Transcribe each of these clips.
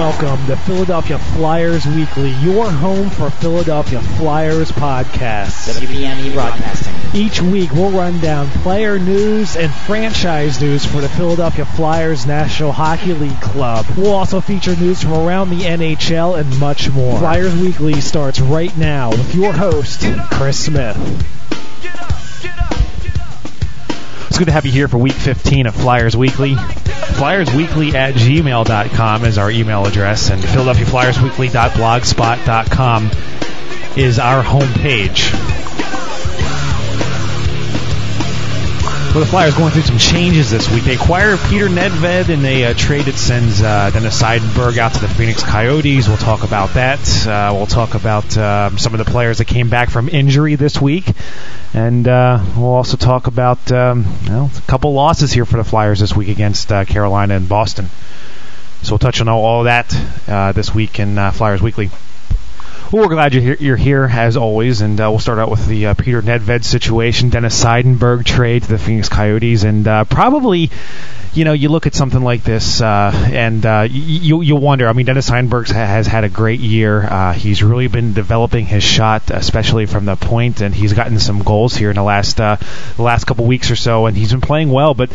welcome to Philadelphia Flyers Weekly, your home for Philadelphia Flyers podcasts. WBME Broadcasting. Each week we'll run down player news and franchise news for the Philadelphia Flyers National Hockey League Club. We'll also feature news from around the NHL and much more. Flyers Weekly starts right now with your host, Chris Smith. It's good to have you here for week 15 of Flyers Weekly. FlyersWeekly at gmail.com is our email address, and PhiladelphiaFlyersWeekly.blogspot.com is our homepage. Well, the Flyers going through some changes this week. They acquire Peter Nedved and they uh, trade that sends uh, Dennis Seidenberg out to the Phoenix Coyotes. We'll talk about that. Uh, we'll talk about um, some of the players that came back from injury this week. And uh, we'll also talk about um, well, a couple losses here for the Flyers this week against uh, Carolina and Boston. So we'll touch on all, all that uh, this week in Flyers Weekly. Well, we're glad you're here, you're here as always, and uh, we'll start out with the uh, Peter Nedved situation, Dennis Seidenberg trade to the Phoenix Coyotes, and uh, probably you know, you look at something like this, uh, and uh, you you wonder. I mean, Dennis Seidenberg has had a great year. Uh, he's really been developing his shot, especially from the point, and he's gotten some goals here in the last the last couple weeks or so, and he's been playing well. But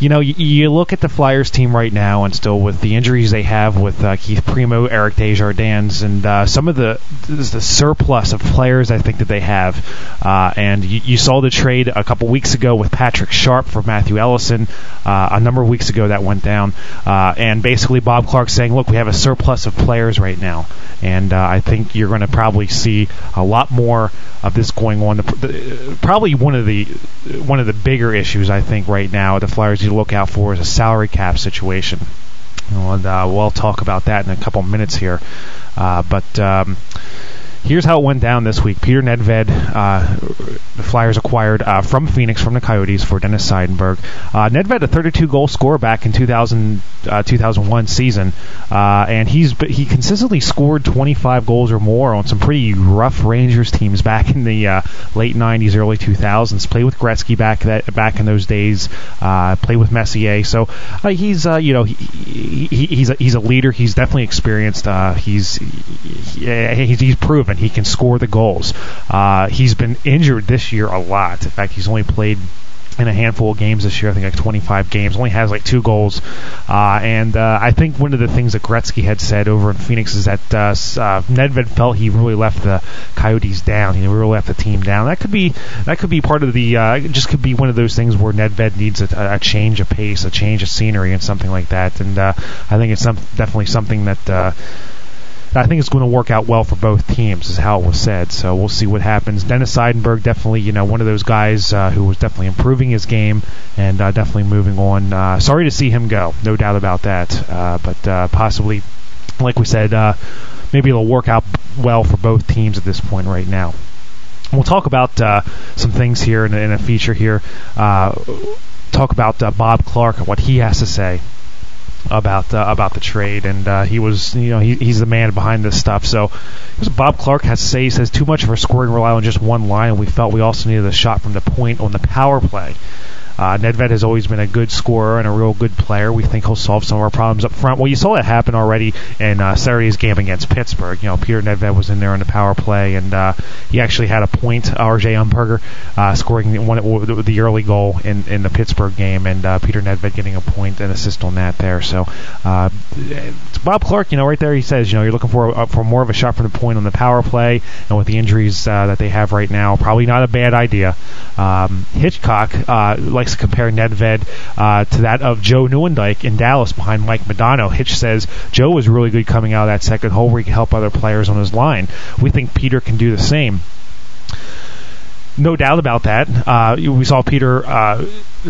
you know, you, you look at the Flyers team right now, and still with the injuries they have with Keith Primeau, Eric Desjardins, and some of the the surplus of players I think that they have, uh, and you, you saw the trade a couple weeks ago with Patrick Sharp for Matthew Ellison, uh, a number of weeks ago that went down, uh, and basically Bob Clarke saying, "Look, we have a surplus of players right now, and uh, I think you're going to probably see a lot more of this going on. The, the, probably one of the one of the bigger issues I think right now the Flyers need to look out for is a salary cap situation." And uh, we'll talk about that in a couple minutes here, uh, but. Um, Here's how it went down this week. Peter Nedved, uh, the Flyers acquired uh, from Phoenix from the Coyotes for Dennis Seidenberg. Uh, Nedved, a 32 goal scorer back in 2000, uh, 2001 season, uh, and he's he consistently scored 25 goals or more on some pretty rough Rangers teams back in the uh, late 90s, early 2000s. Played with Gretzky back that back in those days. Played with Messier, so he's you know he, he, he's a, he's a leader. He's definitely experienced. He's he, he's he's he can score the goals. Uh, he's been injured this year a lot. In fact, he's only played in a handful of games this year. I think like 25 games. Only has like two goals. Uh, and uh, I think one of the things that Gretzky had said over in Phoenix is that uh, uh, Nedved felt he really left the Coyotes down. He really left the team down. That could be that could be part of the. Uh, just could be one of those things where Nedved needs a, a change of pace, a change of scenery, and something like that. And uh, I think it's some, definitely something that. I think it's going to work out well for both teams, is how it was said. So we'll see what happens. Dennis Seidenberg, definitely, you know, one of those guys uh, who was definitely improving his game and uh, definitely moving on. Uh, sorry to see him go, no doubt about that. Uh, but uh, possibly, like we said, uh, maybe it'll work out well for both teams at this point right now. We'll talk about some things here in, in, a feature here. talk about Bob Clarke and what he has to say about uh, about the trade, and uh, he was you know he, he's the man behind this stuff. So Bob Clarke has say he says too much of our scoring rely on just one line, we felt we also needed a shot from the point on the power play. Uh, Nedved has always been a good scorer and a real good player. We think he'll solve some of our problems up front. Well, you saw that happen already in uh, Saturday's game against Pittsburgh. You know, Peter Nedved was in there on the power play, and uh, he actually had a point. R.J. Umberger uh, scoring one the early goal in, in the Pittsburgh game, and uh, Peter Nedved getting a point and assist on that there. So uh, Bob Clarke, you know, right there, he says, you know, you're looking for uh, for more of a shot from the point on the power play, and with the injuries uh, that they have right now, probably not a bad idea. Um, Hitchcock uh, likes to compare Nedved uh, to that of Joe Nieuwendyk in Dallas behind Mike Modano. Hitch says Joe was really good coming out of that second hole where he could help other players on his line. We think Peter can do the same no doubt about that. Uh, we saw Peter uh,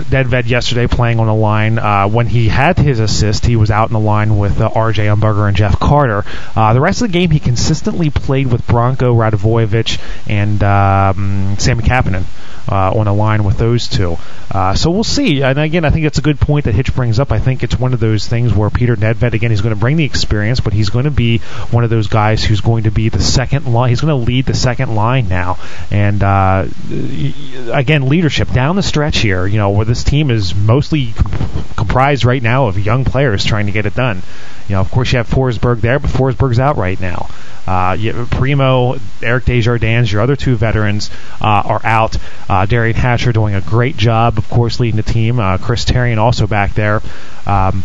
Nedved yesterday playing on the line. Uh, when he had his assist, he was out in the line with uh, R.J. Umberger and Jeff Carter. Uh, the rest of the game, he consistently played with Branko Radivojevic and um, Sami Kapanen uh, on a line with those two. Uh, so we'll see. And again, I think it's a good point that Hitch brings up. I think it's one of those things where Peter Nedved, again, he's going to bring the experience, but he's going to be one of those guys who's going to be the second line. He's going to lead the second line now. And uh, again, leadership down the stretch here, you know, this team is mostly comprised right now of young players trying to get it done. You know, of course, you have Forsberg there, but Forsberg's out right now. Uh, you, Primeau, Eric Desjardins, your other two veterans uh, are out. Uh, Derian Hatcher doing a great job, of course, leading the team. Uh, Chris Therien also back there. Um,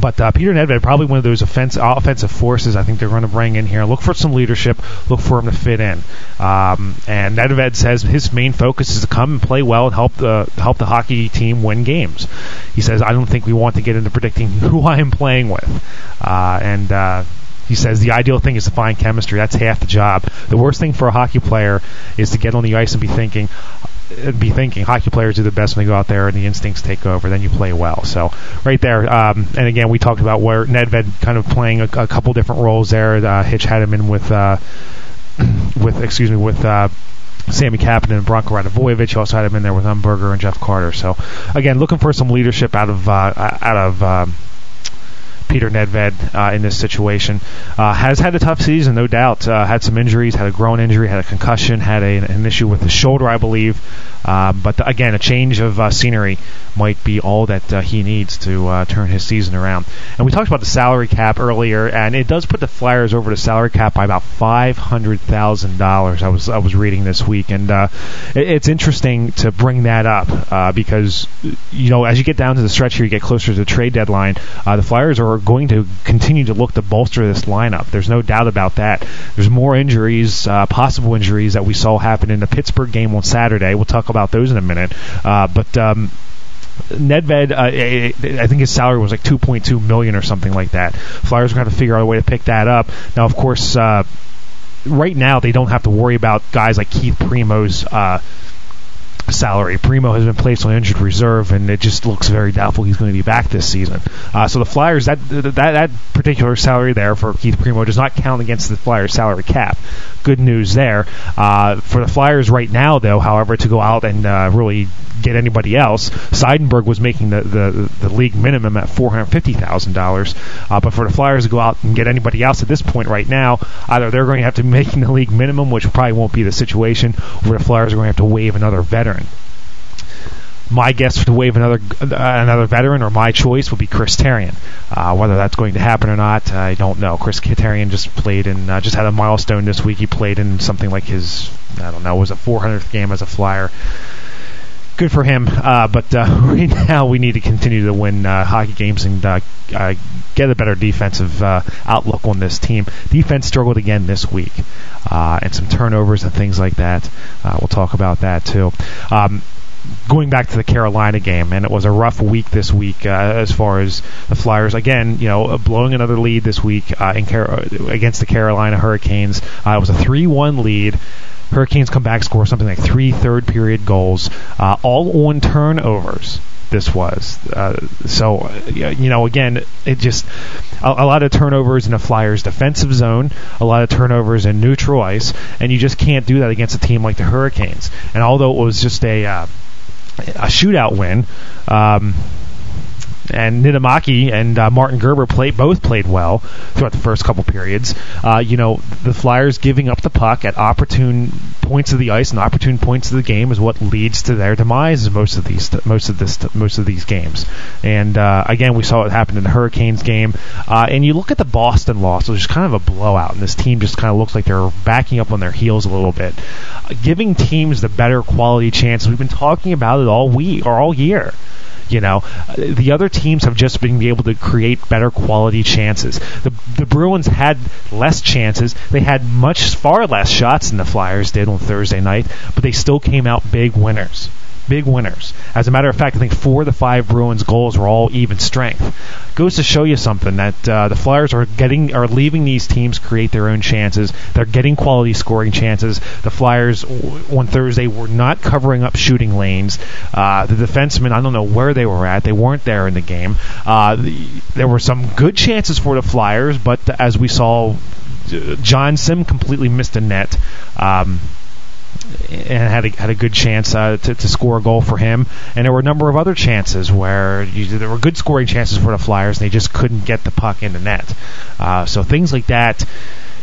but uh, Peter Nedved, probably one of those offense, offensive forces I think they're going to bring in here. Look for some leadership. Look for him to fit in. Um, and Nedved says his main focus is to come and play well and help the help the hockey team win games. He says, I don't think we want to get into predicting who I am playing with. Uh, and uh, he says the ideal thing is to find chemistry. That's half the job. The worst thing for a hockey player is to get on the ice and be thinking, be thinking hockey players do the best when they go out there and the instincts take over. Then you play well. So right there, um, and again we talked about where Nedved kind of playing a, a couple different roles there. Uh, Hitch had him in with uh, with excuse me with. Uh, Sami Kapanen and Branko Radivojevic. Also had him in there with Umberger and Jeff Carter. So, again, looking for some leadership out of uh, out of um, Peter Nedved uh, in this situation. Uh, has had a tough season, no doubt. Uh, had some injuries, had a groin injury, had a concussion, had a, an issue with the shoulder, I believe. Uh, but again, a change of uh, scenery might be all that uh, he needs to turn his season around. And we talked about the salary cap earlier, and it does put the Flyers over the salary cap by about five hundred thousand dollars. I was I was reading this week, and it, it's interesting to bring that up because you know as you get down to the stretch here, you get closer to the trade deadline. the Flyers are going to continue to look to bolster this lineup. There's no doubt about that. There's more injuries, possible injuries that we saw happen in the Pittsburgh game on Saturday. We'll talk about those in a minute. Uh, but um, Nedved, uh, I think his salary was like 2.2 million or something like that. Flyers are going to have to figure out a way to pick that up. Now, of course, uh, right now they don't have to worry about guys like Keith Primeau's. uh, salary. Primeau has been placed on injured reserve, and it just looks very doubtful he's going to be back this season. Uh, so the Flyers, that, that that particular salary there for Keith Primeau does not count against the Flyers' salary cap. Good news there. Uh, for the Flyers right now, though, however, to go out and uh, really get anybody else, Seidenberg was making the, the, the league minimum at $450,000. Uh, but for the Flyers to go out and get anybody else at this point right now, either they're going to have to be making the league minimum, which probably won't be the situation, or the Flyers are going to have to waive another veteran my guess to waive another uh, another veteran or my choice would be Chris Therien. Uh, whether that's going to happen or not, I don't know. Chris Therien just played in uh, just had a milestone this week. He played in something like his I don't know was a 400th game as a Flyer. Good for him, uh, but uh, right now we need to continue to win uh, hockey games and get a better defensive outlook on this team. Defense struggled again this week, and some turnovers and things like that. we'll talk about that too. Um, going back to the Carolina game, and it was a rough week this week uh, as far as the Flyers. Again, you know, blowing another lead this week uh, in Car- against the Carolina Hurricanes. Uh, it was a 3-1 lead. Hurricanes come back, score something like three third period goals, uh, all on turnovers this was. Uh, so, you know, again, it just a, a, lot of turnovers in the Flyers' defensive zone, a lot of turnovers in neutral ice, and you just can't do that against a team like the Hurricanes. And although it was just a uh, a shootout win. Um, and Niittymaki and uh, Martin Gerber both played well throughout the first couple periods. Uh, you know, the Flyers giving up the puck at opportune points of the ice and opportune points of the game is what leads to their demise most of these most of this most of these games. And uh, again, we saw it happen in the Hurricanes game. Uh, and you look at the Boston loss, which is kind of a blowout, and this team just kind of looks like they're backing up on their heels a little bit, giving teams the better quality chances. We've been talking about it all week or all year. You know, the other teams have just been able to create better quality chances. The the Bruins had less chances. They had much far less shots than the Flyers did on Thursday night, but they still came out big winners big winners. As a matter of fact, I think four of the five Bruins goals were all even strength. Goes to show you something that uh, the Flyers are getting are leaving these teams create their own chances. They're getting quality scoring chances. The Flyers on Thursday were not covering up shooting lanes. Uh, the defensemen, I don't know where they were at. They weren't there in the game. Uh, the, there were some good chances for the Flyers, but as we saw, Jon Sim completely missed a net. Um, and had a, had a good chance uh, to, to score a goal for him. And there were a number of other chances where you, there were good scoring chances for the Flyers, and they just couldn't get the puck in the net. Uh, so things like that.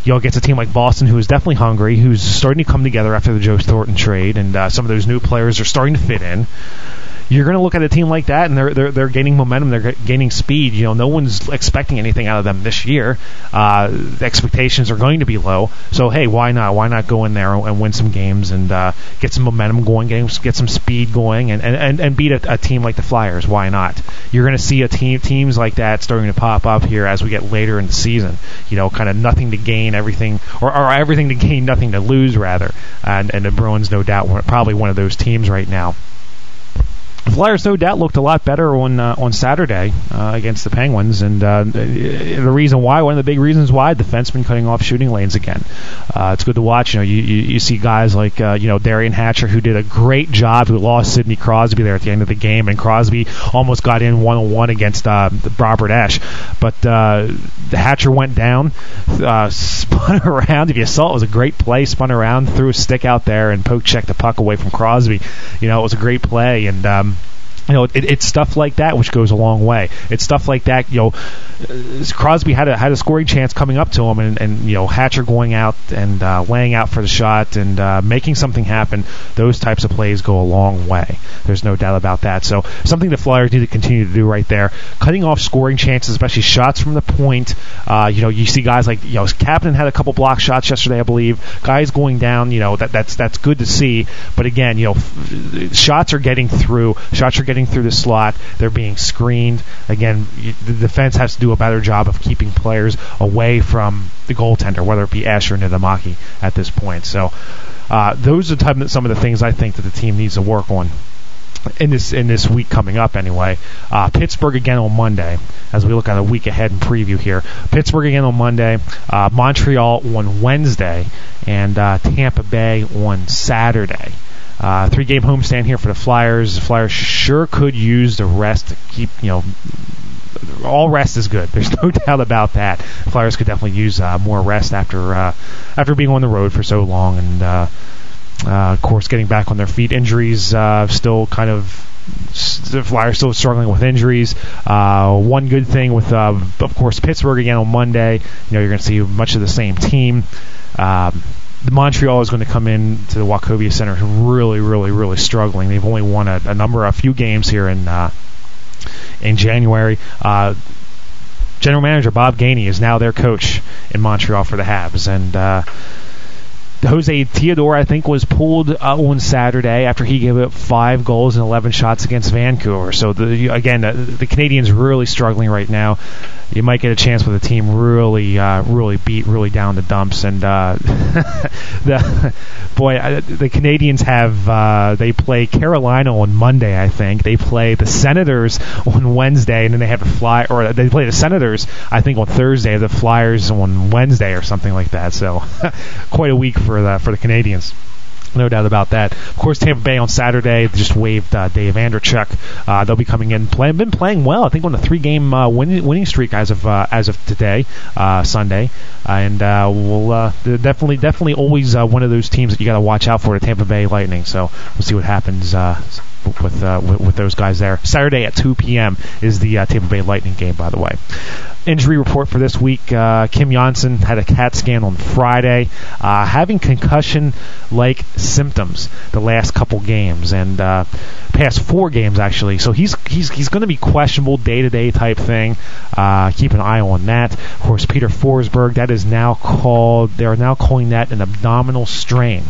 You know, against a team like Boston, who is definitely hungry, who's starting to come together after the Joe Thornton trade, and uh, some of those new players are starting to fit in you're going to look at a team like that, and they're they're they're gaining momentum, they're gaining speed. You know, no one's expecting anything out of them this year. Uh, the expectations are going to be low. So hey, why not? Why not go in there and win some games and uh, get some momentum going, get, get some speed going, and and, and beat a, a team like the Flyers? Why not? You're going to see a team teams like that starting to pop up here as we get later in the season. You know, kind of nothing to gain, everything, or, or everything to gain, nothing to lose, rather. And, and the Bruins, no doubt, probably one of those teams right now. Flyers, no doubt, looked a lot better on uh, on Saturday uh, against the Penguins, and uh, the reason why, one of the big reasons why, defensemen cutting off shooting lanes again. Uh, it's good to watch. You know, you, you, you see guys like uh, you know Derian Hatcher who did a great job, who lost Sidney Crosby there at the end of the game, and Crosby almost got in one on one against uh, Robert Esche, but the Hatcher went down, spun around. If you saw it, it was a great play. Spun around, threw a stick out there, and poke checked the puck away from Crosby. You know, it was a great play, and um, you know, it, it's stuff like that which goes a long way. It's stuff like that. You know, uh, Crosby had a had a scoring chance coming up to him, and, and you know Hatcher going out and uh, laying out for the shot and uh, making something happen. Those types of plays go a long way. There's no doubt about that. So something the Flyers need to continue to do right there, cutting off scoring chances, especially shots from the point. Uh, you know, you see guys like you know Kapanen had a couple block shots yesterday, I believe. Guys going down. You know that that's that's good to see. But again, you know, shots are getting through. Shots are getting getting through the slot. They're being screened. Again, the defense has to do a better job of keeping players away from the goaltender, whether it be Esche or Niittymaki at this point. So uh, those are type, some of the things I think that the team needs to work on in this in this week coming up anyway. Uh, Pittsburgh again on Monday as we look at a week ahead and preview here. Pittsburgh again on Monday, uh, Montreal on Wednesday, and uh, Tampa Bay on Saturday. Uh, three game homestand here for the Flyers. The Flyers sure could use the rest to keep, you know, all rest is good. There's no doubt about that. The Flyers could definitely use uh, more rest after uh, after being on the road for so long, and uh, uh, of course, getting back on their feet. Injuries uh, still kind of the Flyers still struggling with injuries. Uh, one good thing with, of course, Pittsburgh again on Monday. You know, you're going to see much of the same team. Um, the Montreal is going to come in to the Wachovia Center really, really, really struggling. They've only won a, a number, a few games here in uh, in January. Uh, General Manager Bob Gainey is now their coach in Montreal for the Habs, and uh, Jose Theodore, I think, was pulled uh, on Saturday after he gave up five goals and 11 shots against Vancouver. So the, again, the, the Canadiens really struggling right now you might get a chance with a team really, uh, really beat, really down the dumps. And uh, the boy, I, the Canadiens have uh, they play Carolina on Monday, I think. They play the Senators on Wednesday, and then they have the fly, or they play the Senators, I think, on Thursday. The Flyers on Wednesday, or something like that. So, quite a week for the for the Canadiens. No doubt about that. Of course, Tampa Bay on Saturday just waived uh, Dave Andreychuk. Uh, they'll be coming in, playing, been playing well. I think on a three-game uh, winning, winning streak as of uh, as of today, uh, Sunday, and uh, we'll uh, definitely definitely always uh, one of those teams that you got to watch out for. The Tampa Bay Lightning. So we'll see what happens. With, uh, with, with those guys there. Saturday at 2 p.m. is the uh, Tampa Bay Lightning game, by the way. Injury report for this week: uh, Kim Johnsson had a CAT scan on Friday, uh, having concussion-like symptoms the last couple games and uh, past four games actually. So he's he's he's going to be questionable day-to-day type thing. Uh, keep an eye on that. Of course, Peter Forsberg. That is now called. They are now calling that an abdominal strain.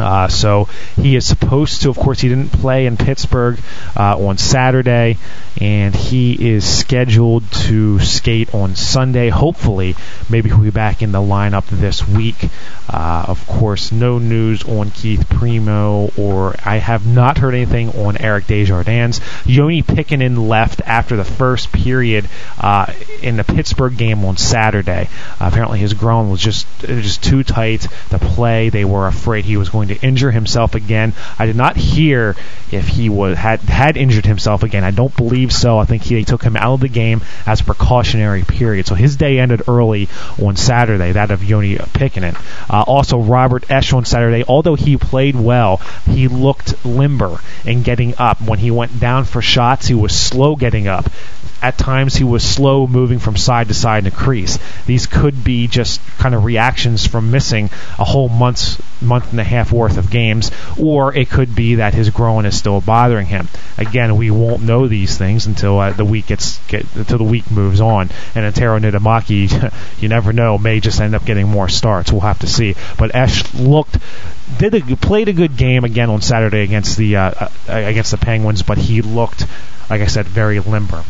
Uh, so he is supposed to, of course, he didn't play in Pittsburgh uh, on Saturday, and he is scheduled to skate on Sunday. Hopefully, maybe he'll be back in the lineup this week. Uh, of course, no news on Keith Primeau, or I have not heard anything on Eric Desjardins. Joni Pitkanen left after the first period uh, in the Pittsburgh game on Saturday. apparently, his groin was just just too tight to play. They were afraid he was going to injure himself again. I did not hear if he was had had injured himself again. I don't believe so. I think he, they took him out of the game as a precautionary period. So his day ended early on Saturday. That of Joni Pitkanen. Uh, also, Robert Esche on Saturday. Although he played well, he looked limber in getting up. When he went down for shots, he was slow getting up at times he was slow moving from side to side in the crease. These could be just kind of reactions from missing a whole month's month and a half worth of games, or it could be that his groin is still bothering him. Again, we won't know these things until uh, the week gets get, until the week moves on. And Antero Niittymaki, you never know, may just end up getting more starts. We'll have to see. But Esche looked did a, played a good game again on Saturday against the uh, uh, against the Penguins, but he looked, like I said, very limber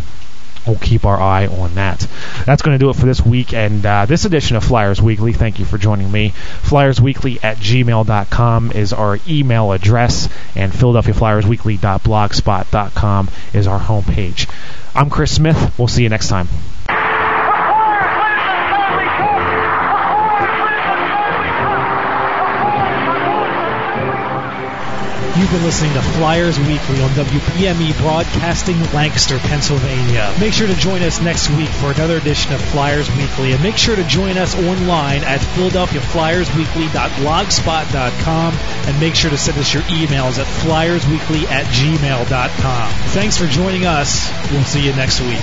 we'll keep our eye on that. That's going to do it for this week and uh, this edition of Flyers Weekly. Thank you for joining me. FlyersWeekly at gmail.com is our email address, and PhiladelphiaFlyersWeekly.blogspot.com is our homepage. I'm Chris Smith. We'll see you next time. You've been listening to Flyers Weekly on WPME Broadcasting, Lancaster, Pennsylvania. Make sure to join us next week for another edition of Flyers Weekly, and make sure to join us online at PhiladelphiaFlyersWeekly.blogspot.com, and make sure to send us your emails at flyersweekly at gmail.com. Thanks for joining us. We'll see you next week.